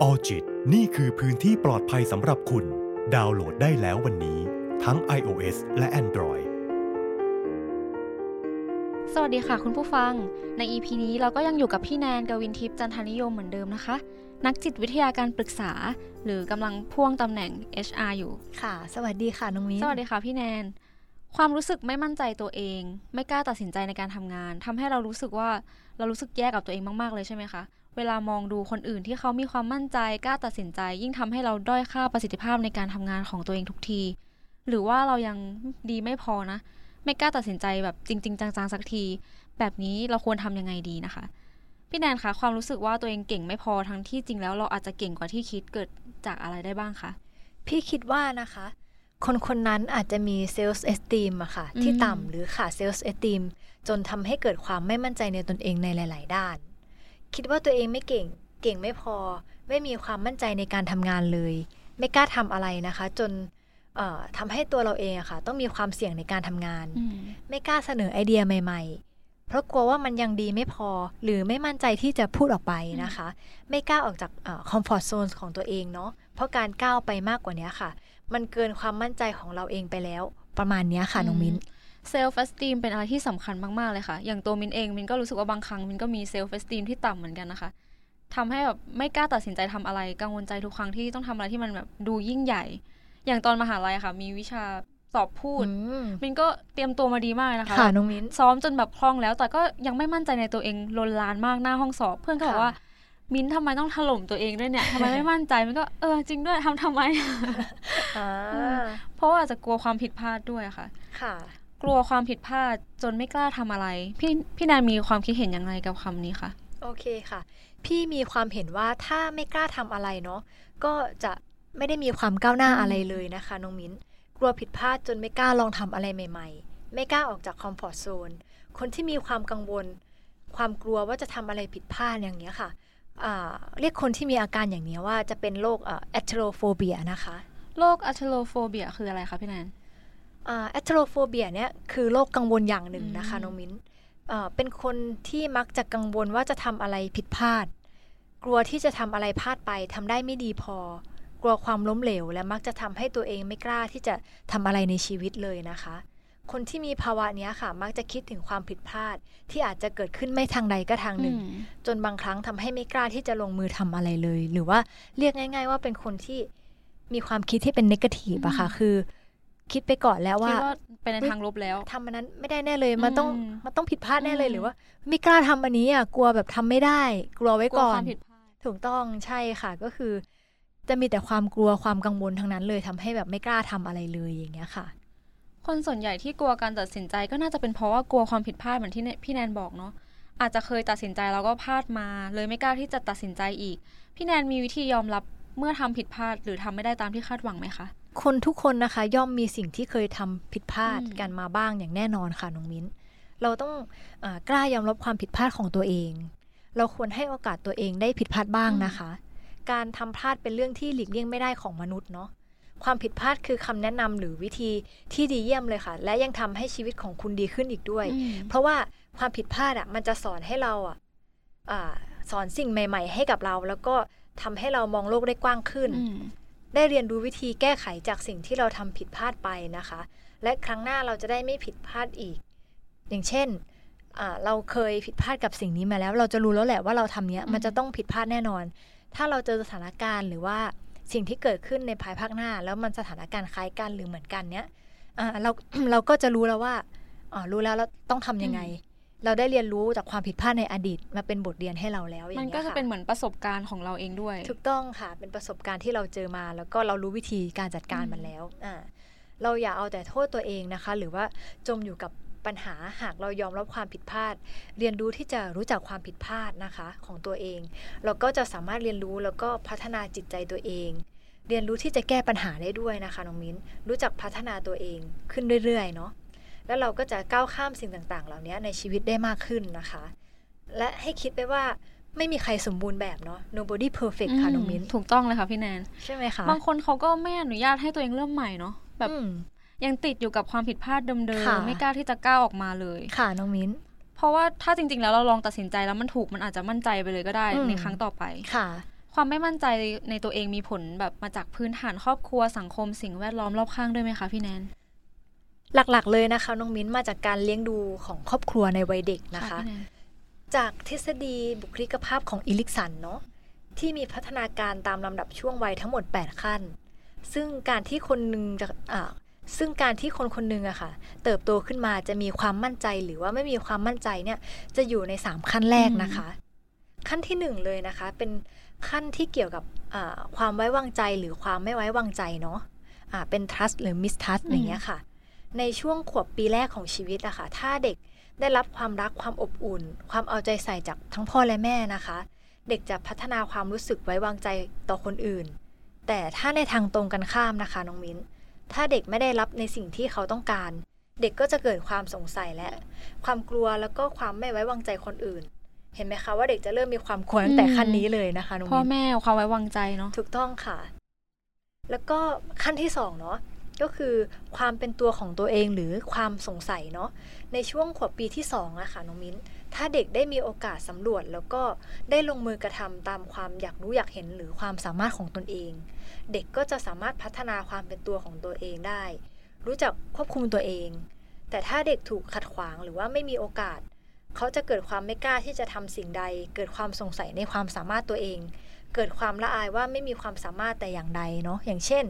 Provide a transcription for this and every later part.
ออจิตนี่คือพื้นที่ปลอดภัยสำหรับคุณ ดาวน์โหลดได้แล้ววันนี้ ทั้ง iOS และ Android สวัสดีค่ะคุณผู้ฟัง ใน EP นี้เราก็ยังอยู่กับพี่แนนกวินทิพย์จันทานิยมเหมือนเดิมนะคะ นักจิตวิทยาการปรึกษา หรือกำลังพ่วงตำแหน่ง HR อยู่ ค่ะ สวัสดีค่ะน้องมิ้นสวัสดีค่ะพี่แนน ความรู้สึกไม่มั่นใจตัวเอง ไม่กล้าตัดสินใจในการทำงานทำให้เรารู้สึกว่าเรารู้สึกแย่กับตัวเองมากๆเลยใช่ไหมคะ เวลามองดูคนอื่นที่เขามีความมั่นใจกล้าตัดสินใจ ยิ่งทำให้เราด้อยค่าประสิทธิภาพในการทำงานของตัวเองทุกที หรือว่าเรายังดีไม่พอนะ ไม่กล้าตัดสินใจแบบจริง ๆ จังๆสักที แบบนี้เราควรทำยังไงดีนะคะ พี่แนนคะความรู้สึกว่าตัวเองเก่งไม่พอทั้งที่จริงแล้วเราอาจจะเก่งกว่าที่คิดเกิดจากอะไรได้บ้างคะพี่คิดว่านะคะ คนคนนั้นอาจจะมี self-esteem อะค่ะอืมที่ต่ำหรือขาด self-esteemจนทำให้เกิดความไม่มั่นใจในตนเองในหลาย ๆ ด้าน คิดว่าตัวเองไม่เก่ง เก่งไม่พอ ไม่มีความมั่นใจในการทำงานเลย ไม่กล้าทำอะไรนะคะ จนเอ่อทำให้ตัวเราเองอะค่ะ ต้องมีความเสี่ยงในการทำงานอืมไม่กล้าเสนอไอเดียใหม่ ๆ เพราะกลัวว่ามันยังดีไม่พอ หรือไม่มั่นใจที่จะพูดออกไปนะคะ ไม่กล้าออกจากคอมฟอร์ทโซนของตัวเองเนาะเพราะการก้าวไปมากกว่านี้ค่ะ มันเกินความมั่นใจของเราเองไปแล้ว ประมาณเนี้ยค่ะน้องมิ้น self-esteem เป็นอะไรที่สำคัญมาก ๆ เลยค่ะ อย่างตัวมิ้นเองมิ้นก็รู้สึกว่าบางครั้งมิ้นก็มี self-esteem ที่ต่ำเหมือนกันนะคะทำให้แบบไม่กล้าตัดสินใจทำอะไร กังวลใจทุกครั้งที่ต้องทำอะไรที่มันแบบดูยิ่งใหญ่ อย่างตอนมหาลัยอะค่ะ มีวิชาสอบพูดอืมมิ้นก็เตรียมตัวมาดีมากเลยนะคะค่ะน้องมิ้นซ้อมจนแบบคล่องแล้ว แต่ก็ยังไม่มั่นใจในตัวเองลนลานมากหน้าห้องสอบ เพื่อนก็บอกค่ะว่ามิ้นทำไมต้องถล่มตัวเองด้วยเนี่ยทำไมไม่มั่นใจมันก็เออจริงด้วยทำทำไมอ่าเพราะว่าอาจจะกลัวความผิดพลาดด้วยอะค่ะ ค่ะ กลัวความผิดพลาดจนไม่กล้าทำอะไร พี่พี่แนนมีความคิดเห็นยังไงกับคำนี้คะโอเคค่ะ พี่มีความเห็นว่าถ้าไม่กล้าทำอะไรเนาะก็จะไม่ได้มีความก้าวหน้าอืมอะไรเลยนะคะน้องมิ้นกลัวผิดพลาดจนไม่กล้าลองทำอะไรใหม่ๆ ไม่กล้าออกจากคอมฟอร์ทโซนคนที่มีความกังวล ความกลัวว่าจะทำอะไรผิดพลาดอย่างเนี้ยค่ะอ่าเรียกคนที่มีอาการอย่างเนี้ยว่าจะเป็นโรค atelophobia นะคะโรค atelophobia คืออะไรคะพี่แนน atelophobia เนี่ยคือโรคกังวลอย่างหนึ่งนะคะอืมน้องมิ้นอ่าเป็นคนที่มักจะกังวลว่าจะทำอะไรผิดพลาด กลัวที่จะทำอะไรพลาดไปทำได้ไม่ดีพอ กลัวความล้มเหลว และมักจะทำให้ตัวเองไม่กล้าที่จะทำอะไรในชีวิตเลยนะคะ คนที่มีภาวะเนี้ยค่ะ มักจะคิดถึงความผิดพลาด ที่อาจจะเกิดขึ้นไม่ทางใดก็ทางหนึ่งอืมจนบางครั้งทำให้ไม่กล้าที่จะลงมือทำอะไรเลย หรือว่าเรียกง่าย ๆ ว่าเป็นคนที่มีความคิดที่เป็นนกาทีฟอะค่ะอืมคือ คิดไปก่อนแล้วคิดว่าว่าเป็นในทางลบแล้วทำอันนั้นไม่ได้แน่เลย มันต้องอืมมันต้องผิดพลาดแน่เลยอืมหรือว่า ไม่กล้าทำอันนี้อะกลัวแบบทำไม่ได้ กลัวไว้กลัวก่อคนวามผิดพลาดถูกต้องใช่ค่ะก็คือ จะมีแต่ความกลัวความกังวลทั้งนั้นเลยทำให้แบบไม่กล้าทำอะไรเลยอย่างเงี้ยค่ะ คนส่วนใหญ่ที่กลัวการตัดสินใจก็น่าจะเป็นเพราะว่ากลัวความผิดพลาดเหมือนที่พี่แนนบอกเนาะอาจจะเคยตัดสินใจแล้วก็พลาดมา เลยไม่กล้าที่จะตัดสินใจอีก พี่แนนมีวิธียอมรับเมื่อทำผิดพลาดหรือทำไม่ได้ตามที่คาดหวังไหมคะ คนทุกคนนะคะ ย่อมมีสิ่งที่เคยทำผิดพลาดอืมกันมาบ้างอย่างแน่นอนค่ะน้องมิ้น เราต้องอากล้ายอมรับความผิดพลาดของตัวเอง เราควรให้โอกาสตัวเองได้ผิดพลาดบ้างนะคะ การทำพลาดเป็นเรื่องที่หลีกเลี่ยงไม่ได้ของมนุษย์เนาะความผิดพลาดคือคำแนะนำหรือวิธีที่ดีเยี่ยมเลยค่ะ และยังทำให้ชีวิตของคุณดีขึ้นอีกด้วยอืมเพราะว่าความผิดพลาดอะมันจะสอนให้เราอะอ่าสอนสิ่งใหม่ ๆ ให้กับเรา แล้วก็ทำให้เรามองโลกได้กว้างขึ้นอืม ได้เรียนรู้วิธีแก้ไขจากสิ่งที่เราทำผิดพลาดไปนะคะ และครั้งหน้าเราจะได้ไม่ผิดพลาดอีก อย่างเช่นอ่าเราเคยผิดพลาดกับสิ่งนี้มาแล้ว เราจะรู้แล้วแหละว่าเราทำเนี้ยอืมมันจะต้องผิดพลาดแน่นอน ถ้าเราเจอสถานการณ์หรือว่าสิ่งที่เกิดขึ้นในภายภาคหน้า แล้วมันสถานการณ์คล้ายกันหรือเหมือนกันเนี้ยอ่าเราเราก็จะรู้แล้วว่าอ๋อรู้แล้วเราต้องทำยังไง เราได้เรียนรู้จากความผิดพลาดในอดีตมาเป็นบทเรียนให้เราแล้วอย่ามันงเงี้ยก็จะค่เป็นเหมือนประสบการณ์ของเราเองด้วย ถูกต้องค่ะ เป็นประสบการณ์ที่เราเจอมา แล้วก็เรารู้วิธีการจัดการอืมมันแล้วอ่าเราอย่าเอาแต่โทษตัวเองนะคะ หรือว่าจมอยู่กับปัญหาหากเรายอมรับความผิดพลาด เรียนรู้ที่จะรู้จักความผิดพลาดนะคะของตัวเอง เราก็จะสามารถเรียนรู้แล้วก็พัฒนาจิตใจตัวเอง เรียนรู้ที่จะแก้ปัญหาได้ด้วยนะคะน้องมิ้น รู้จักพัฒนาตัวเองขึ้นเรื่อยๆเนาะ แล้วเราก็จะก้าวข้ามสิ่งต่างๆ เหล่านี้ในชีวิตได้มากขึ้นนะคะ และให้คิดไปว่าไม่มีใครสมบูรณ์แบบเนาะ nobody perfect ค่ะน้องมิ้นถูกต้องเลยค่ะพี่แนน ใช่ไหมคะ บางคนเขาก็ไม่อนุญาตให้ตัวเองเริ่มใหม่เนาะแบบอืมยังติดอยู่กับความผิดพลาดเดิมค่ะๆไม่กล้าที่จะก้าวออกมาเลยค่ะน้องมิ้น เพราะว่าถ้าจริง ๆ แล้วเราลองตัดสินใจแล้วมันถูกมันอาจจะมั่นใจไปเลยก็ได้อืมในครั้งต่อไปค่ะ ความไม่มั่นใจในตัวเองมีผลแบบมาจากพื้นฐานครอบครัวสังคมสิ่งแวดล้อมรอบข้างด้วยไหมคะพี่แนน หลักๆ เลยนะคะน้องมิ้นมาจากการเลี้ยงดูของครอบครัวในวัยเด็กนะคะพี่แนนจากทฤษฎีบุคลิกภาพของอิลิกสันเนาะที่มีพัฒนาการตามลำดับช่วงวัยทั้งหมด 8 ขั้น ซึ่งการที่คนหนึ่งจะอ่าซึ่งการที่คนคนหนึ่งอะค่ะ เติบโตขึ้นมาจะมีความมั่นใจหรือว่าไม่มีความมั่นใจเนี่ย จะอยู่ใน 3 ขั้นแรกนะคะ ขั้นที่หนึ่งเลยนะคะ เป็นขั้นที่เกี่ยวกับอ่าความไว้วางใจหรือความไม่ไว้วางใจเนาะอ่าเป็น trust หรือ mistrust อืมอย่างเงี้ยค่ะ ในช่วงขวบปีแรกของชีวิตอะค่ะถ้าเด็กได้รับความรักความอบอุ่น ความเอาใจใส่จากทั้งพ่อและแม่นะคะ เด็กจะพัฒนาความรู้สึกไว้วางใจต่อคนอื่น แต่ถ้าในทางตรงกันข้ามนะคะน้องมิ้น ถ้าเด็กไม่ได้รับในสิ่งที่เขาต้องการ เด็กก็จะเกิดความสงสัยและ ความกลัวแล้วก็ความไม่ไว้วางใจคนอื่น เห็นไหมคะว่าเด็กจะเริ่มมีความกลัวตั้งแต่ขั้นนี้เลยนะคะน้องพ่อมิ้นแม่ความไว้วางใจเนาะถูกต้องค่ะ แล้วก็ขั้นที่สองเนาะ ก็คือความเป็นตัวของตัวเองหรือความสงสัยเนาะในช่วงขวบปีที่สองอะค่ะน้องมิ้น ถ้าเด็กได้มีโอกาสสำรวจ แล้วก็ได้ลงมือกระทำตามความอยากรู้อยากเห็นหรือความสามารถของตนเอง เด็กก็จะสามารถพัฒนาความเป็นตัวของตัวเองได้ รู้จักควบคุมตัวเอง แต่ถ้าเด็กถูกขัดขวางหรือว่าไม่มีโอกาส เขาจะเกิดความไม่กล้าที่จะทำสิ่งใด เกิดความสงสัยในความสามารถตัวเอง เกิดความละอายว่าไม่มีความสามารถแต่อย่างใดเนาะอย่างเช่น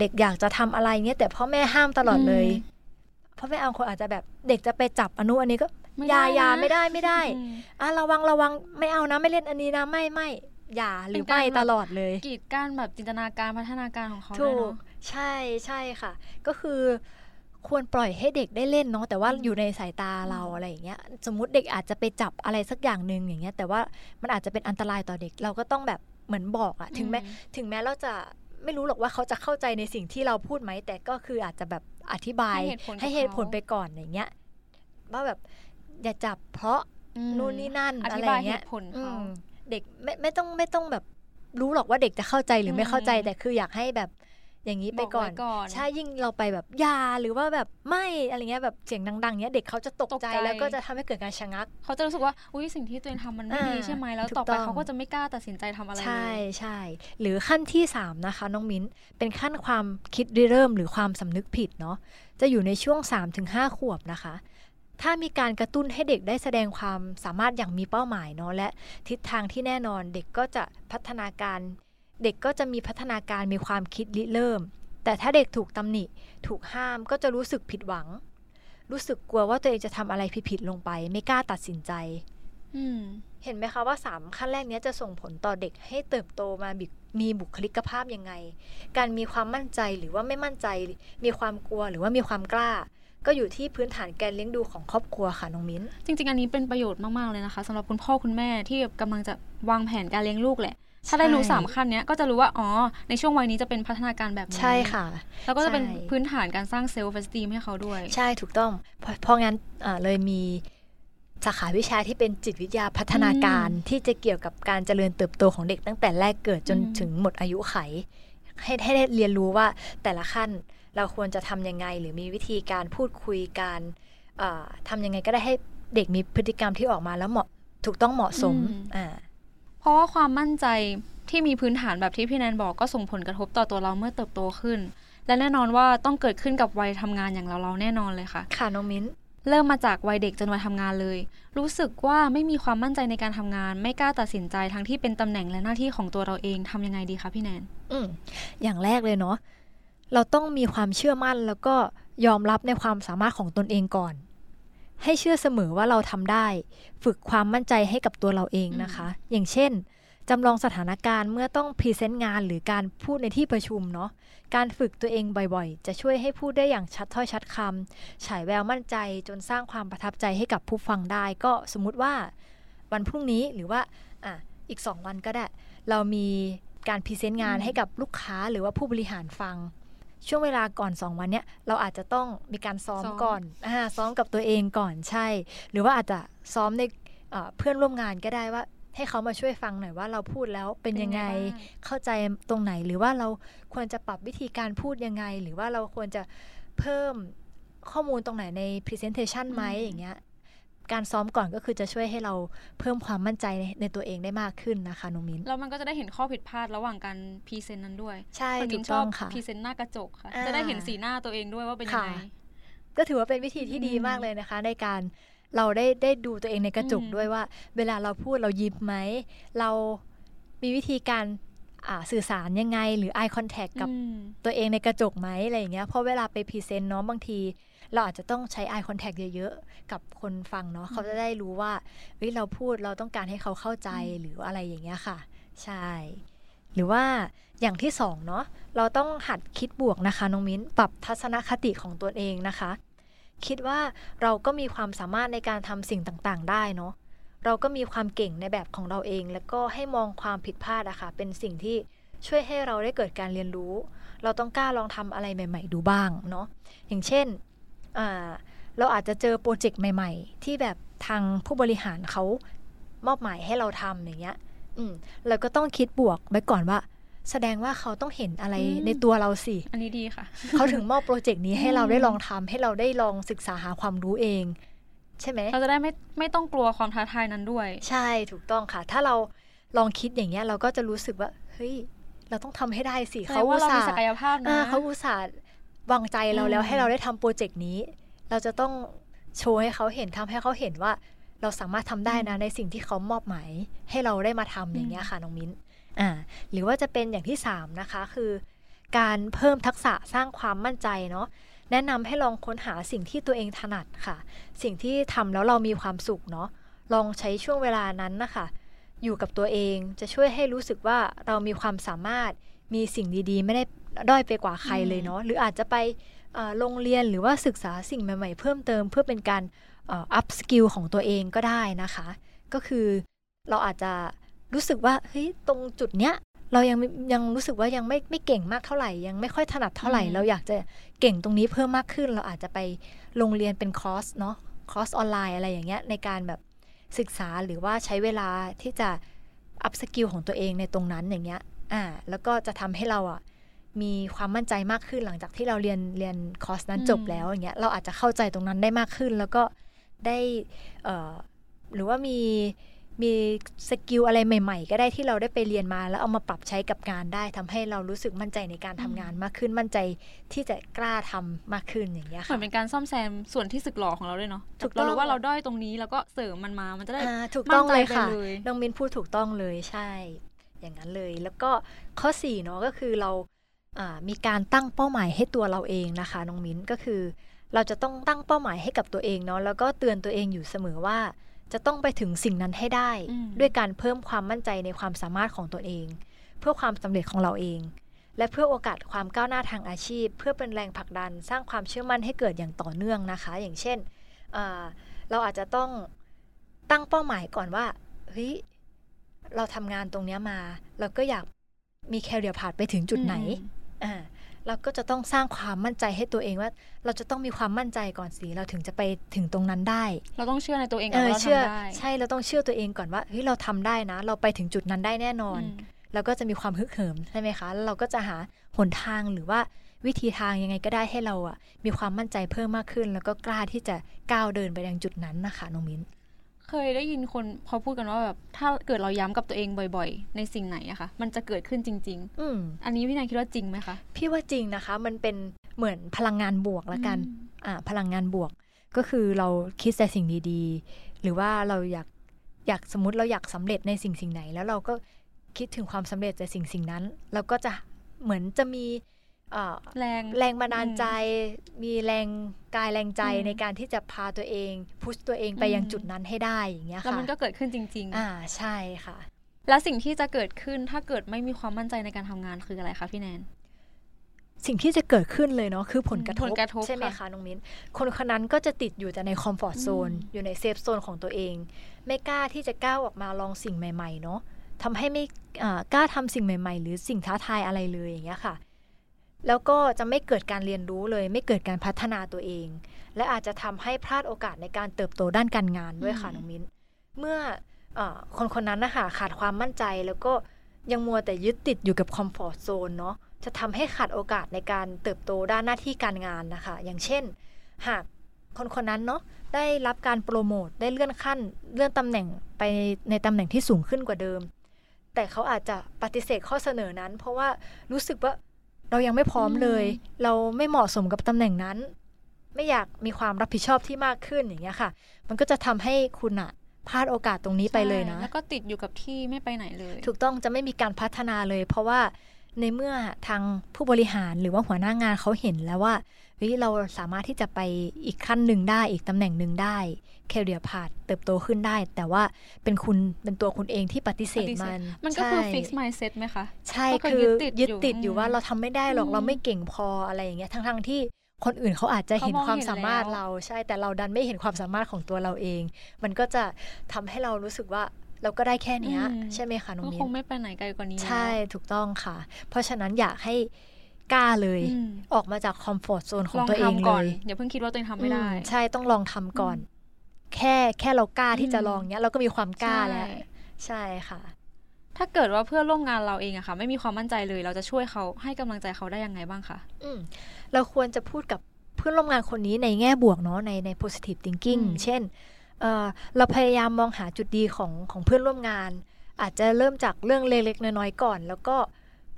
เด็กอยากจะทำอะไรเงี้ยแต่พ่อแม่ห้ามตลอดเลยอืมพ่อแม่เอาคนอาจจะแบบเด็กจะไปจับอนุอันนี้ก็ไม่อยาได้อยานะไม่ได้ไม่ได้อืมอะระวังระวังไม่เอานะไม่เล่นอันนี้นะไม่ไม่อย่าหรือเป็นการไม่แบบตลอดเลย กีดกั้นแบบจินตนาการพัฒนาการของเขาด้ถูวยกเนาะใช่ใช่ค่ะ ก็คือควรปล่อยให้เด็กได้เล่นเนาะแต่ว่าอยู่ในสายตาเราอะไรอย่างเงี้ย สมมุติเด็กอาจจะไปจับอะไรสักอย่างหนึ่งอย่างเงี้ย แต่ว่ามันอาจจะเป็นอันตรายต่อเด็กเราก็ต้องแบบเหมือนบอกอะถึงแม้อืมถึงแม้เราจะ ไม่รู้หรอกว่าเขาจะเข้าใจในสิ่งที่เราพูดไหม แต่ก็คืออาจจะแบบอธิบายให้เหตุผลกับให้เหตุผลเขาไปก่อนอย่างเงี้ยว่าแบบอย่าจับเพราะอืมนู่นนี่นั่นออะธิไรบาอยย่างเหเงี้ยตุผลอืเขามเด็กไม่ไม่ต้องไม่ต้องแบบรู้หรอกว่าเด็กจะเข้าใจหรือไม่เข้าใจอืมแต่คืออยากให้แบบ อย่างนี้ไปก่อนบว้ก่อนใช่ยิ่งเราไปแบบอยาหรือว่าแบบไม่อะไรเงี้ยแบบเสียงดังๆเนี้ยเด็กเขาจะตกตกใจใจแล้วก็จะทำให้เกิดการชะงัก เขาจะรู้สึกว่าอุ้ยสิ่งที่ตัวเองทำมันไม่ดีอ่าใช่ไหมแล้วถูกต่อไปต้องเขาก็จะไม่กล้าตัดสินใจทำอะไรเลใช่ยใช่หรือขั้นที่ 3 นะคะ น้องมิ้นเป็นขั้นความคิดริเริ่มหรือความสำนึกผิดเนาะจะอยู่ในช่วง 3-5 ขวบนะคะถ้ามีการกระตุ้นให้เด็กได้แสดงความสามารถอย่างมีเป้าหมายเนาะและทิศทางที่แน่นอนเด็กก็จะพัฒนาการ เด็กก็จะมีพัฒนาการมีความคิดริเริ่ม แต่ถ้าเด็กถูกตำหนิ ถูกห้ามก็จะรู้สึกผิดหวัง รู้สึกกลัวว่าตัวเองจะทำอะไรผิดๆลงไป ไม่กล้าตัดสินใจอืมเห็นไหมคะว่า3ขั้นแรกเนี้ยจะส่งผลต่อเด็กให้เติบโตมาบิมีบุคลิกภาพยังไง การมีความมั่นใจหรือว่าไม่มั่นใจ มีความกลัวหรือว่ามีความกล้า ก็อยู่ที่พื้นฐานการเลี้ยงดูของครอบครัวค่ะน้องมิ้น จริง ๆ อันนี้เป็นประโยชน์มาก ๆ เลยนะคะสำหรับคุณพ่อคุณแม่ที่กำลังจะวางแผนการเลี้ยงลูกแหละ ถ้าได้รู้ใช่สามขั้นเนี้ยก็จะรู้ว่าอ๋อในช่วงวัยนี้จะเป็นพัฒนาการแบบนี้ใช่ค่ะ แล้วก็จะเป็นใช่พื้นฐานการสร้างเซลล์เฟสตีมให้เขาด้วย ใช่ถูกต้อง เพราะเพราะงั้นอ่าเลยมีสาขาวิชาที่เป็นจิตวิทยาพัฒนาการอืมที่จะเกี่ยวกับการเจริญเติบโตของเด็กตั้งแต่แรกเกิดจนอืมถึงหมดอายุไข ให้ให้ได้เรียนรู้ว่าแต่ละขั้นเราควรจะทำยังไง หรือมีวิธีการพูดคุยการอ่าทำยังไงก็ได้ให้เด็กมีพฤติกรรมที่ออกมาแล้วเหมาะถูกต้องเหมาะสมอืมอ่า เพราะว่าความมั่นใจที่มีพื้นฐานแบบที่พี่แนนบอกก็ส่งผลกระทบต่อตัวเราเมื่อเติบโตขึ้น และแน่นอนว่าต้องเกิดขึ้นกับวัยทำงานอย่างเราเราๆแน่นอนเลยค่ะ ค่ะน้องมิ้นเริ่มมาจากวัยเด็กจนวัยทำงานเลย รู้สึกว่าไม่มีความมั่นใจในการทำงาน ไม่กล้าตัดสินใจทั้งที่เป็นตำแหน่งและหน้าที่ของตัวเราเองทำยังไงดีคะพี่แนน อืมอย่างแรกเลยเนาะเราต้องมีความเชื่อมั่นแล้วก็ยอมรับในความสามารถของตนเองก่อน ให้เชื่อเสมอว่าเราทำได้ ฝึกความมั่นใจให้กับตัวเราเองนะคะ อย่างเช่นจำลองสถานการณ์เมื่อต้อง present งานหรือการพูดในที่ประชุมเนาะ การฝึกตัวเองบ่อยๆ จะช่วยให้พูดได้อย่างชัดถ้อยชัดคำฉายแววมั่นใจจนสร้างความประทับใจให้กับผู้ฟังได้ ก็สมมุติว่าวันพรุ่งนี้หรือว่าอะอีก 2 วันก็ได้ เรามีการ present งานอืมให้กับลูกค้าหรือว่าผู้บริหารฟัง ช่วงเวลาก่อน 2 วันเนี้ยเราอาจจะต้องมีการซ้อมซ้อมก่อนอ่าซ้อมกับตัวเองก่อนใช่ หรือว่าอาจจะซ้อมในเอ่อเพื่อนร่วมงานก็ได้ว่าให้เขามาช่วยฟังหน่อยว่าเราพูดแล้วเป็นยังไงเป็นยังไงบ้างเข้าใจตรงไหนหรือว่าเราควรจะปรับวิธีการพูดยังไง หรือว่าเราควรจะเพิ่มข้อมูลตรงไหนใน Presentation ไหมอืมอย่างเงี้ย การซ้อมก่อนก็คือจะช่วยให้เราเพิ่มความมั่นใจในในตัวเองได้มากขึ้นนะคะน้องมิ้นแล้วมันก็จะได้เห็นข้อผิดพลาดระหว่างการ present นั้นด้วยใช่ถูกต้องค่ะมิ้นชอบ present หน้ากระจกค่ะอ่าจะได้เห็นสีหน้าตัวเองด้วยว่าเป็นยังไงค่ะก็ถือว่าเป็นวิธีที่ดีอืมมากเลยนะคะ ในการเราได้ได้ดูตัวเองในกระจกอืมด้วยว่า เวลาเราพูดเรายิ้มไหม เรามีวิธีการอ่าสื่อสารยังไง หรือ eye contact กับอืมตัวเองในกระจกไหมอะไรอย่างเงี้ยเพราะเวลาไปพรีเซนต์เนาะบางที เราอาจจะต้องใช้ eye contact เยอะๆ กับคนฟังเนาะเขาจะได้รู้ว่าเฮ้ยเราพูดเราต้องการให้เขาเข้าใจอืมหรืออะไรอย่างเงี้ยค่ะ ใช่ หรือว่าอย่างที่สองเนาะเราต้องหัดคิดบวกนะคะน้องมิ้นปรับทัศนคติของตัวเองนะคะ คิดว่าเราก็มีความสามารถในการทำสิ่งต่างๆ ได้เนาะเราก็มีความเก่งในแบบของเราเอง แล้วก็ให้มองความผิดพลาดอะค่ะ เป็นสิ่งที่ช่วยให้เราได้เกิดการเรียนรู้ เราต้องกล้าลองทำอะไรใหม่ ๆ ดูบ้างเนาะอย่างเช่นอ่า เราอาจจะเจอโปรเจกต์ใหม่ ๆ ที่แบบทางผู้บริหารเขามอบหมายให้เราทำอย่างเงี้ยอืมเราก็ต้องคิดบวกไว้ก่อนว่า แสดงว่าเขาต้องเห็นอะไรอืมในตัวเราสิ อันนี้ดีค่ะ เขาถึงมอบโปรเจกต์นี้ให้อืมเราได้ลองทำให้เราได้ลองศึกษาหาความรู้เอง ใช่ไหมเราจะได้ไม่ไม่ต้องกลัวความท้าทายนั้นด้วย ใช่ถูกต้องค่ะ ถ้าเราลองคิดอย่างเงี้ยเราก็จะรู้สึกว่าเฮ้ยเราต้องทำให้ได้สิแสดเขางว่าอุตเราส่ามีห์ศักยภาพนะอ่าเขาอุตส่าห์ วางใจเราแล้วอืมให้เราได้ทำโปรเจกต์นี้ เราจะต้องโชว์ให้เขาเห็นทำให้เขาเห็นว่า เราสามารถทำได้นะในสิ่งที่เขามอบหมายให้เราได้มาทำอย่างเงี้ยค่ะน้องมิ้นอ่าหรือว่าจะเป็นอย่างที่สามนะคะคือ การเพิ่มทักษะสร้างความมั่นใจเนาะแนะนำให้ลองค้นหาสิ่งที่ตัวเองถนัดค่ะ สิ่งที่ทำแล้วเรามีความสุขเนาะลองใช้ช่วงเวลานั้นนะคะอยู่กับตัวเองจะช่วยให้รู้สึกว่าเรามีความสามารถมีสิ่งดีๆ ไม่ได้ ด้อยไปกว่าใครเลยเนาะหรืออาจจะไปเอ่อลงเรียนหรือว่าศึกษาสิ่งใหม่ๆ เพิ่มเติมเพื่อเป็นการ upskill ของตัวเองก็ได้นะคะ ก็คือเราอาจจะรู้สึกว่าเฮ้ยตรงจุดเนี้ยเรายังยังรู้สึกว่ายังไม่ไม่เก่งมากเท่าไหร่ ยังไม่ค่อยถนัดเท่าไหร่อืมเราอยากจะเก่งตรงนี้เพิ่มมากขึ้น เราอาจจะไปลงเรียนเป็นคอร์สเนาะคอร์สออนไลน์อะไรอย่างเงี้ยในการแบบศึกษาหรือว่าใช้เวลาที่จะupskill ของตัวเองในตรงนั้นอย่างเงี้ยอ่าแล้วก็จะทำให้เราอะ มีความมั่นใจมากขึ้นหลังจากที่เราเรียนเรียนคอร์สนั้นอืมจบแล้วอย่างเงี้ยเราอาจจะเข้าใจตรงนั้นได้มากขึ้น แล้วก็ได้เอ่อหรือว่ามีมี skill อะไรใหม่ๆ ก็ได้ที่เราได้ไปเรียนมาแล้วเอามาปรับใช้กับงานได้ทำให้เรารู้สึกมั่นใจในการทำงานมากขึ้นมั่นใจที่จะกล้าทำมากขึ้นอย่างเงี้ยค่ะเหมือนเป็นการซ่อมแซมส่วนที่สึกหรอของเราด้วยเนาะถูกต้องเรารู้ว่าเราด้อยตรงนี้แล้วก็เสริมมันมามันจะได้อ่าถูกต้องเลยค่ะมั่นใจไปเลยน้องมินพูดถูกต้องเลยใช่ อย่างนั้นเลย แล้วก็ข้อ4เนาะก็คือเราอ่า มีการตั้งเป้าหมายให้ตัวเราเองนะคะน้องมิ้นก็คือ เราจะต้องตั้งเป้าหมายให้กับตัวเองเนาะแล้วก็เตือนตัวเองอยู่เสมอว่า จะต้องไปถึงสิ่งนั้นให้ได้อืมด้วยการเพิ่มความมั่นใจในความสามารถของตัวเอง เพื่อความสำเร็จของเราเอง และเพื่อโอกาสความก้าวหน้าทางอาชีพ เพื่อเป็นแรงผลักดันสร้างความเชื่อมั่นให้เกิดอย่างต่อเนื่องนะคะ อย่างเช่นอ่าเราอาจจะต้องตั้งเป้าหมายก่อนว่าเฮ้ยเราทำงานตรงเนี้ยมา เราก็อยากมีแคเรียพาดไปถึงจุดไหน อ่าเราก็จะต้องสร้างความมั่นใจให้ตัวเองว่า เราจะต้องมีความมั่นใจก่อนสิเราถึงจะไปถึงตรงนั้นได้ เราต้องเชื่อในตัวเองเอก่อนอว่าเราเชื่อทำได้ใช่เราต้องเชื่อตัวเองก่อนว่าเฮ้ยเราทำได้นะ เราไปถึงจุดนั้นได้แน่นอนอืมเราก็จะมีความฮึกเหิมใช่ไหมคะแล้วเราก็จะหาหนทางหรือว่าวิธีทางยังไงก็ได้ให้เราอะมีความมั่นใจเพิ่มมากขึ้น แล้วก็กล้าที่จะก้าวเดินไปยังจุดนั้นนะคะน้องมิ้น เคยได้ยินคนเขาพูดกันว่าแบบถ้าเกิดเราย้ำกับตัวเองบ่อยๆ ในสิ่งไหนอะคะมันจะเกิดขึ้นจริงอืมๆอันนี้พี่นายคิดว่าจริงไหมคะ พี่ว่าจริงนะคะ มันเป็นเหมือนพลังงานบวกละกันอืมอ่าพลังงานบวก ก็คือเราคิดแต่สิ่งดีๆ หรือว่าเราอยากอยากสมมติเราอยากสำเร็จในสิ่งสิ่งไหน แล้วเราก็คิดถึงความสำเร็จจากสิ่งสิ่งนั้น เราก็จะเหมือนจะมีเอ่อ แรงแรงบันดาลใจ มีแรงกายแรงใจอืมในการที่จะพาตัวเอง push ตัวเองไปอืมยังจุดนั้นให้ได้อย่างเงี้ยแล้วค่ะมันก็เกิดขึ้นจริงอ่าใช่ค่ะๆแล้วสิ่งที่จะเกิดขึ้นถ้าเกิดไม่มีความมั่นใจในการทำงานคืออะไรคะพี่แนนสิ่งที่จะเกิดขึ้นเลยเนาะคือผลกระทบผลกระทบใช่ไหมคะค่ะน้องมิ้นคนคนนั้นก็จะติดอยู่แต่ใน comfort zone อืมอยู่ใน safe zone ของตัวเอง ไม่กล้าที่จะก้าวออกมาลองสิ่งใหม่ ๆ เนาะทำให้ไม่อ่ากล้าทำสิ่งใหม่ ๆ หรือสิ่งท้าทายอะไรเลยอย่างเงี้ยค่ะ แล้วก็จะไม่เกิดการเรียนรู้เลย ไม่เกิดการพัฒนาตัวเอง และอาจจะทำให้พลาดโอกาสในการเติบโตด้านการงานด้วยค่ะอืมน้องมิ้น เมื่อเออคนคนนั้นนะคะขาดความมั่นใจแล้วก็ยังมัวแต่ยึดติดอยู่กับคอมฟอร์ทโซนเนาะจะทำให้ขาดโอกาสในการเติบโตด้านหน้าที่การงานนะคะ อย่างเช่น หากคนคนนั้นเนาะได้รับการโปรโมทได้เลื่อนขั้นเลื่อนตำแหน่งไปในตำแหน่งที่สูงขึ้นกว่าเดิม แต่เขาอาจจะปฏิเสธข้อเสนอนั้น เพราะว่ารู้สึกว่า เรายังไม่พร้อมเลย เราไม่เหมาะสมกับตำแหน่งนั้น ไม่อยากมีความรับผิดชอบที่มากขึ้นอย่างเงี้ยค่ะ มันก็จะทำให้คุณอะพลาดโอกาสตรงนี้ไปเลยนะ แล้วก็ติดอยู่กับที่ไม่ไปไหนเลย ถูกต้องจะไม่มีการพัฒนาเลย เพราะว่าในเมื่อทางผู้บริหารหรือว่าหัวหน้างานเขาเห็นแล้วว่า เฮ้ยเราสามารถที่จะไปอีกขั้นหนึ่งได้อีกตำแหน่งหนึ่งได้แคเรียพาดเติบโตขึ้นได้ แต่ว่าเป็นคุณเป็นตัวคุณเองที่ปฏิเสธปฏิเสธมัน มันก็คือใช่ fix mindset ไหมคะ ใช่ก็คืคืออยึยึดดติติดดออยู่ยู่ว่าอืมเราทำไม่ได้หรอกอืมเราไม่เก่งพออะไรอย่างเงี้ยทั้งทั้งๆที่คนอื่นเขาอาจจะเห็นเขามองความเห็นสามารถแล้วเราใช่แต่เราดันไม่เห็นความสามารถของตัวเราเอง มันก็จะทำให้เรารู้สึกว่าเราก็ได้แค่เนี้ยอืมใช่ไหมคะน้องก็มิ้คนงไม่ไปไหนไกลกว่านี้ ใช่ถูกต้องค่ะ เพราะฉะนั้นอยากให้ กล้าเลยอืมออกมาจากคอมฟอร์ทโซนของลองตัวเองทำเลก่อนยอย่าเพิ่งคิดว่าตัวเองทำไม่ได้อืมใช่ต้องลองทำก่อน แค่แค่เรากล้าที่จะลองเนี้ย เราก็มีความกล้าแล้วใช่ใช่ค่ะ ถ้าเกิดว่าเพื่อนร่วมงานเราเองอะค่ะ ไม่มีความมั่นใจเลย เราจะช่วยเขาให้กำลังใจเขาได้ยังไงบ้างคะอืมเราควรจะพูดกับเพื่อนร่วมงานคนนี้ในแง่บวกเนาะในใน positive thinking อืมเช่นเอ่อเราพยายามมองหาจุดดีของของเพื่อนร่วมงาน อาจจะเริ่มจากเรื่องเล็กๆน้อยๆก่อน แล้วก็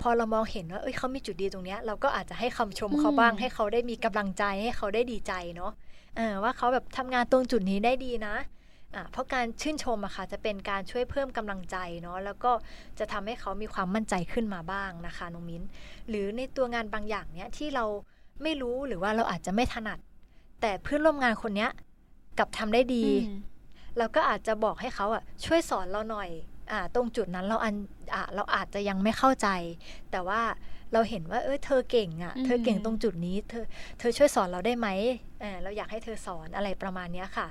พอเรามองเห็นว่าเอ้ยเขามีจุดดีตรงเนี้ยเราก็อาจจะให้คำชมเขาบ้างให้เขาได้มีกำลังใจให้เขาได้ดีใจเนาะเออว่าเขาแบบทำงานตรงจุดนี้ได้ดีนะอะเพราะการชื่นชมอะค่ะจะเป็นการช่วยเพิ่มกำลังใจเนาะแล้วก็จะทำให้เขามีความมั่นใจขึ้นมาบ้างนะคะน้องมิ้น หรือในตัวงานบางอย่างเนี้ยที่เราไม่รู้หรือว่าเราอาจจะไม่ถนัด แต่เพื่อนร่วมงานคนเนี้ยกลับทำได้ดีอืมเราก็อาจจะบอกให้เขาอะช่วยสอนเราหน่อยอ่า ตรงจุดนั้นเราอันอ่าเราอาจจะยังไม่เข้าใจ แต่ว่าเราเห็นว่า เออเธอเก่งอะอืมเธอเก่งตรงจุดนี้ เธอ เธอช่วยสอนเราได้ไหมเออเราอยากให้เธอสอนอะไรประมาณเนี้ยค่ะ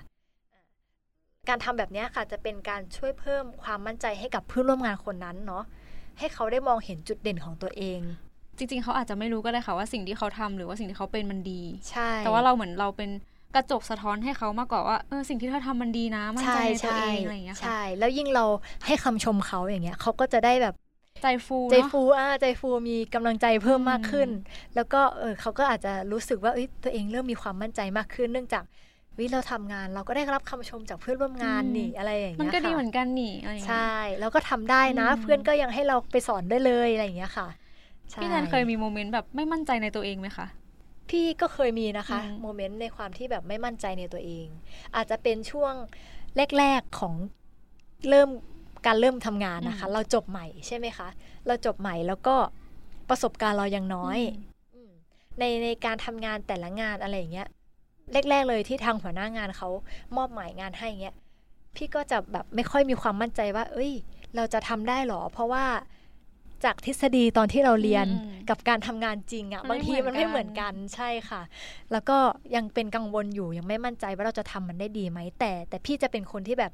อ่าการทำแบบเนี้ยค่ะ จะเป็นการช่วยเพิ่มความมั่นใจให้กับเพื่อนร่วมงานคนนั้นเนาะให้เขาได้มองเห็นจุดเด่นของตัวเอง จริง ๆ เขาอาจจะไม่รู้ก็ได้ค่ะว่าสิ่งที่เขาทำหรือว่าสิ่งที่เขาเป็นมันดี ใช่ แต่ว่าเราเหมือนเราเป็น กระจกสะท้อนให้เขามากกว่าว่าเออสิ่งที่เธอทำมันดีนะมั่นใจในตัวเองอะไรอย่างเงี้ยค่ะใช่แล้วยิ่งเราให้คำชมเขาอย่างเงี้ยเขาก็จะได้แบบใจฟูใจเนาะฟูอ่าใจฟูมีกำลังใจเพิ่มมากขึ้นอืมแล้วก็เออเขาก็อาจจะรู้สึกว่าเอ้ยตัวเองเริ่มมีความมั่นใจมากขึ้น เนื่องจากวิเราทำงานเราก็ได้รับคำชมจากเพื่อนร่วมงานนี่อะไรอย่างมันเงี้ยก็ดีค่ะเหมือนกันนี่อะไรอย่างเงี้ยใช่แล้วก็ทำได้นะอืมเพื่อนก็ยังให้เราไปสอนได้เลยอะไรอย่างเงี้ยค่ะใช่พี่แนนเคยมีโมเมนต์แบบไม่มั่นใจในตัวเองไหมคะ พี่ก็เคยมีนะคะอืมโมเมนต์ในความที่แบบไม่มั่นใจในตัวเอง อาจจะเป็นช่วงแรก ๆของเริ่มการเริ่มทำงานนะคะ เราจบใหม่ใช่ไหมคะ เราจบใหม่แล้วก็ประสบการณ์เรายังน้อยอืมในในการทำงานแต่ละงานอะไรอย่างเงี้ยแรก ๆ เลยที่ทางหัวหน้างานเขามอบหมายงานให้เงี้ยพี่ก็จะแบบไม่ค่อยมีความมั่นใจว่า เอ้ย เราจะทำได้หรอ เพราะว่า จากทฤษฎีตอนที่เราเรียนอืมกับการทำงานจริงอะมันบางทีไม่มันเหมืไม่อนกันเหมือนกันใช่ค่ะ แล้วก็ยังเป็นกังวลอยู่ยังไม่มั่นใจว่าเราจะทำมันได้ดีไหมแต่ แต่พี่จะเป็นคนที่แบบ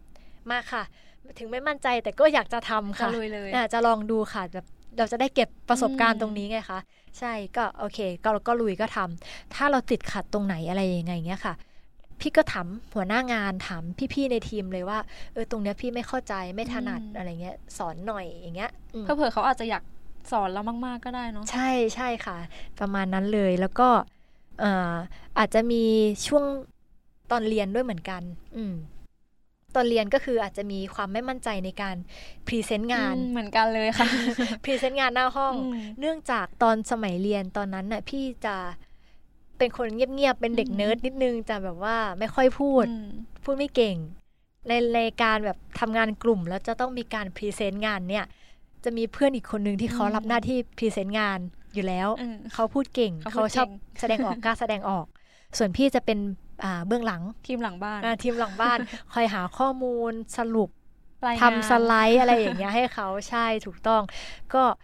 มาค่ะ ถึงไม่มั่นใจแต่ก็อยากจะทำจะค่ะลุยเลยอะจะลองดูค่ะแบบเราจะได้เก็บประสบการอืณ์มตรงนี้ไงคะใช่ก็โอเค ก็ก็ลุยก็ทำถ้าเราติดขัดตรงไหนอะไรยังไงเงี้ยค่ะ พี่ก็ถามหัวหน้างานถามพี่ๆในทีมเลยว่าเออตรงเนี้ยพี่ไม่เข้าใจไม่ถนัดอะไรเงี้ยสอนหน่อยอย่างเงี้ยอืมเผื่อๆเขาอาจจะอยากสอนเรามากๆก็ได้เนาะใช่ใช่ค่ะ ประมาณนั้นเลยแล้วก็เอ่ออาจจะมีช่วงตอนเรียนด้วยเหมือนกัน อืมตอนเรียนก็คืออาจจะมีความไม่มั่นใจในการ present งานอืมเหมือนกันเลยค่ะ present งานหน้าห้องอืมเนื่องจากตอนสมัยเรียนตอนนั้นน่ะพี่จะ เป็นคนเงียบๆ เป็นเด็กอืมเนิร์ดนิดนึงจะแบบว่าไม่ค่อยพูดอืมพูดไม่เก่ง ในในการแบบทำงานกลุ่ม แล้วจะต้องมีการ present งานเนี่ย จะมีเพื่อนอีกคนหนึ่งที่เขารับหน้าที่ present งานอยู่แล้วอืมเขาพูดเก่ง เขาพูดเก่งเขาชอบแสดงออกกล้าแสดงออก ส่วนพี่จะเป็นอ่าเบื้องหลังทีมหลังบ้านอ่าทีมหลังบ้าน คอยหาข้อมูลสรุปรายงานทำสไลด์อะไรอย่างเงี้ยให้เขาใช่ถูกต้อง ก็อะ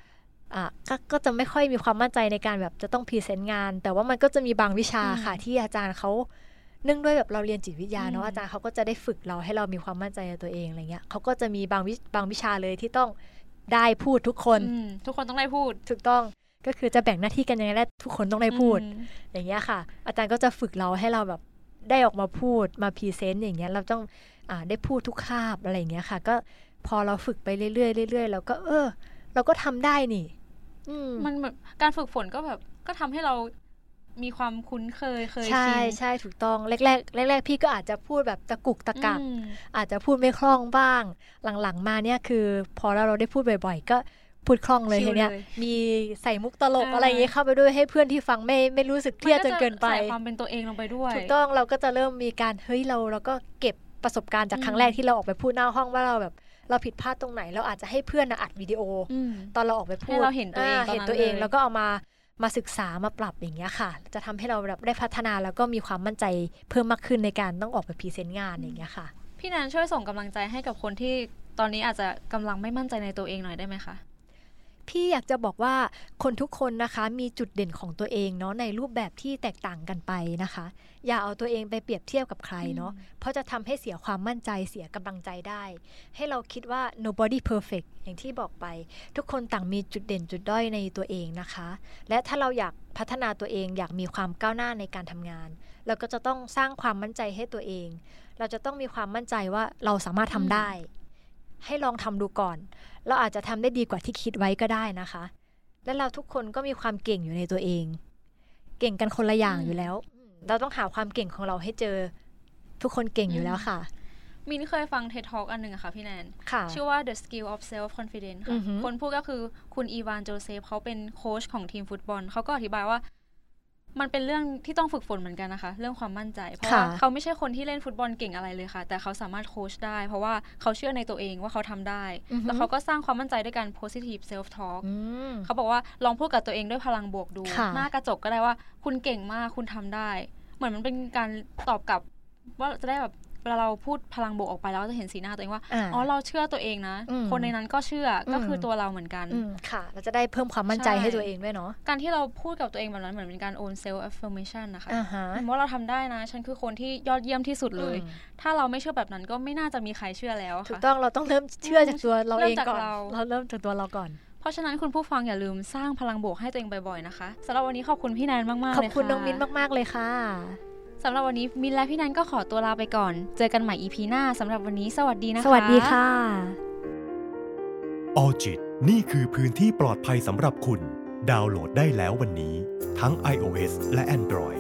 ก็ก็จะไม่ค่อยมีความมั่นใจในการแบบจะต้อง present งาน แต่ว่ามันก็จะมีบางวิชาค่ะ ที่อาจารย์เขาเนื่องด้วยแบบเราเรียนจิตวิทยาเนาะอาจารย์เขาก็จะได้ฝึกเราให้เรามีความมั่นใจในตัวเองอะไรเงี้ยเขาก็จะมีบางวิบางวิชาเลยที่ต้องได้พูดทุกคนอืมทุกคนต้องได้พูดถูกต้องก็คือจะแบ่งหน้าที่กันยังไงและทุกคนต้องได้พูดอืมอย่างเงี้ยค่ะ อาจารย์ก็จะฝึกเราให้เราแบบได้ออกมาพูดมา present อย่างเงี้ยเราต้องอ่าได้พูดทุกคาบอะไรอย่างเงี้ยค่ะ ก็พอเราฝึกไปเรื่อยๆเรื่อยๆเราก็เออ เราก็ทำได้นี่อื มมันแบบการฝึกฝนก็แบบก็ทำให้เรามีความคุ้นเคยเคยใช่ชินใช่ถูกต้องแรกๆแรกๆพี่ก็อาจจะพูดแบบตะกุกตะกักอืมอาจจะพูดไม่คล่องบ้าง หลังๆมาเนี่ยคือ พอเราเราได้พูดบ่อย ๆ ก็พูดคล่องเลยชิลทีเนี้ยเลยมีใส่มุกตลกเออออะไรอย่างเงี้ยเข้าไปด้วยให้เพื่อนที่ฟังไม่ไม่รู้สึกเครียดจนเกินไปมัจะใส่ความเป็นตัวเองลงไปด้วยถูกต้องเราก็จะเริ่มมีการเฮ้ยเราเราก็เก็บประสบการณ์จากครั้งแรกอืมที่เราออกไปพูดหน้าห้องว่าเราแบบ เราผิดพลาดตรงไหนเราอาจจะให้เพื่อนน่ะอัดวิดีโอออืมตอนเราออกไปพูดให้เราเห็นตัวเองตอนนั้นเห็นตัวเองเลยแล้วก็เอามามาศึกษามาปรับอย่างเงี้ยค่ะ จะทำให้เราแบบได้พัฒนาแล้วก็มีความมั่นใจเพิ่มมากขึ้นในการต้องออกไป present งานอย่างเงี้ยค่ะ พี่แนนช่วยส่งกำลังใจให้กับคนที่ตอนนี้อาจจะกำลังไม่มั่นใจในตัวเองหน่อยได้ไหมคะ พี่อยากจะบอกว่าคนทุกคนนะคะมีจุดเด่นของตัวเองเนาะในรูปแบบที่แตกต่างกันไปนะคะ อย่าเอาตัวเองไปเปรียบเทียบกับใครเนาะอืมเพราะจะทำให้เสียความมั่นใจเสียกำลังใจได้ ให้เราคิดว่า nobody perfect อย่างที่บอกไป ทุกคนต่างมีจุดเด่นจุดด้อยในตัวเองนะคะ และถ้าเราอยากพัฒนาตัวเองอยากมีความก้าวหน้าในการทำงาน เราก็จะต้องสร้างความมั่นใจให้ตัวเอง เราจะต้องมีความมั่นใจว่าเราสามารถทำได้ ให้ลองทำดูก่อน เราอาจจะทำได้ดีกว่าที่คิดไว้ก็ได้นะคะ และเราทุกคนก็มีความเก่งอยู่ในตัวเอง เก่งกันคนละอย่างอืมอยู่แล้วอืมเราต้องหาความเก่งของเราให้เจอ ทุกคนเก่งอยู่แล้วค่ะมินเคยฟัง TED Talk อันหนึ่งอะค่ะพี่แนนค่ะชื่อว่า The Skill of Self Confidence อืค่ะอหือคนพูดก็คือคุณอีวานโจเซฟเขาเป็นโค้ชของทีมฟุตบอล เขาก็อธิบายว่า มันเป็นเรื่องที่ต้องฝึกฝนเหมือนกันนะคะ เรื่องความมั่นใจ เพราะว่าค่ะเขาไม่ใช่คนที่เล่นฟุตบอลเก่งอะไรเลยค่ะ แต่เขาสามารถโค้ชได้ เพราะว่าเขาเชื่อในตัวเองว่าเขาทำได้อือหือแล้วเขาก็สร้างความมั่นใจด้วยการ positive self talk อืมเขาบอกว่าลองพูดกับตัวเองด้วยพลังบวกดูค่ะหน้ากระจกก็ได้ว่าคุณเก่งมากคุณทำได้ เหมือนมันเป็นการตอบกลับว่าจะได้แบบ เวลาเราพูดพลังบวกออกไปแล้วจะเห็นสีหน้าตัวเองว่าอ่าอ๋อเราเชื่อตัวเองนะอืมคนในนั้นก็เชื่ออมก็คือตัวเราเหมือนกันอืมค่ะ เราจะได้เพิ่มความมั่นใจใช่ให้ตัวเองด้วยเนาะการที่เราพูดกับตัวเองแบบนั้นเหมือนเป็นการ own self affirmation นะคะอ่าฮะว่าเราทำได้นะ ฉันคือคนที่ยอดเยี่ยมที่สุดเลยอืมถ้าเราไม่เชื่อแบบนั้นก็ไม่น่าจะมีใครเชื่อแล้วอะถูกค่ะต้องเราต้องเริ่มเชื่อจากตัวเราเริ่เอมงจากก่อนเราเราเริ่มจากตัวเราก่อนเพราะฉะนั้นคุณผู้ฟังอย่าลืมสร้างพลังบวกให้ตัวเองบ่อยๆนะคะสำหรับวันนี้ขอบคุณพี่แนนมากๆขอบเลยค่ะคุณน้องมิ้นมากๆเลยค่ะ สำหรับวันนี้มินและพี่แนนก็ขอตัวลาไปก่อน เจอกันใหม่ EP หน้าสำหรับวันนี้ สวัสดีนะคะ สวัสดีค่ะออจิตนี่คือพื้นที่ปลอดภัยสำหรับคุณ ดาวน์โหลดได้แล้ววันนี้ ทั้ง iOS และ Android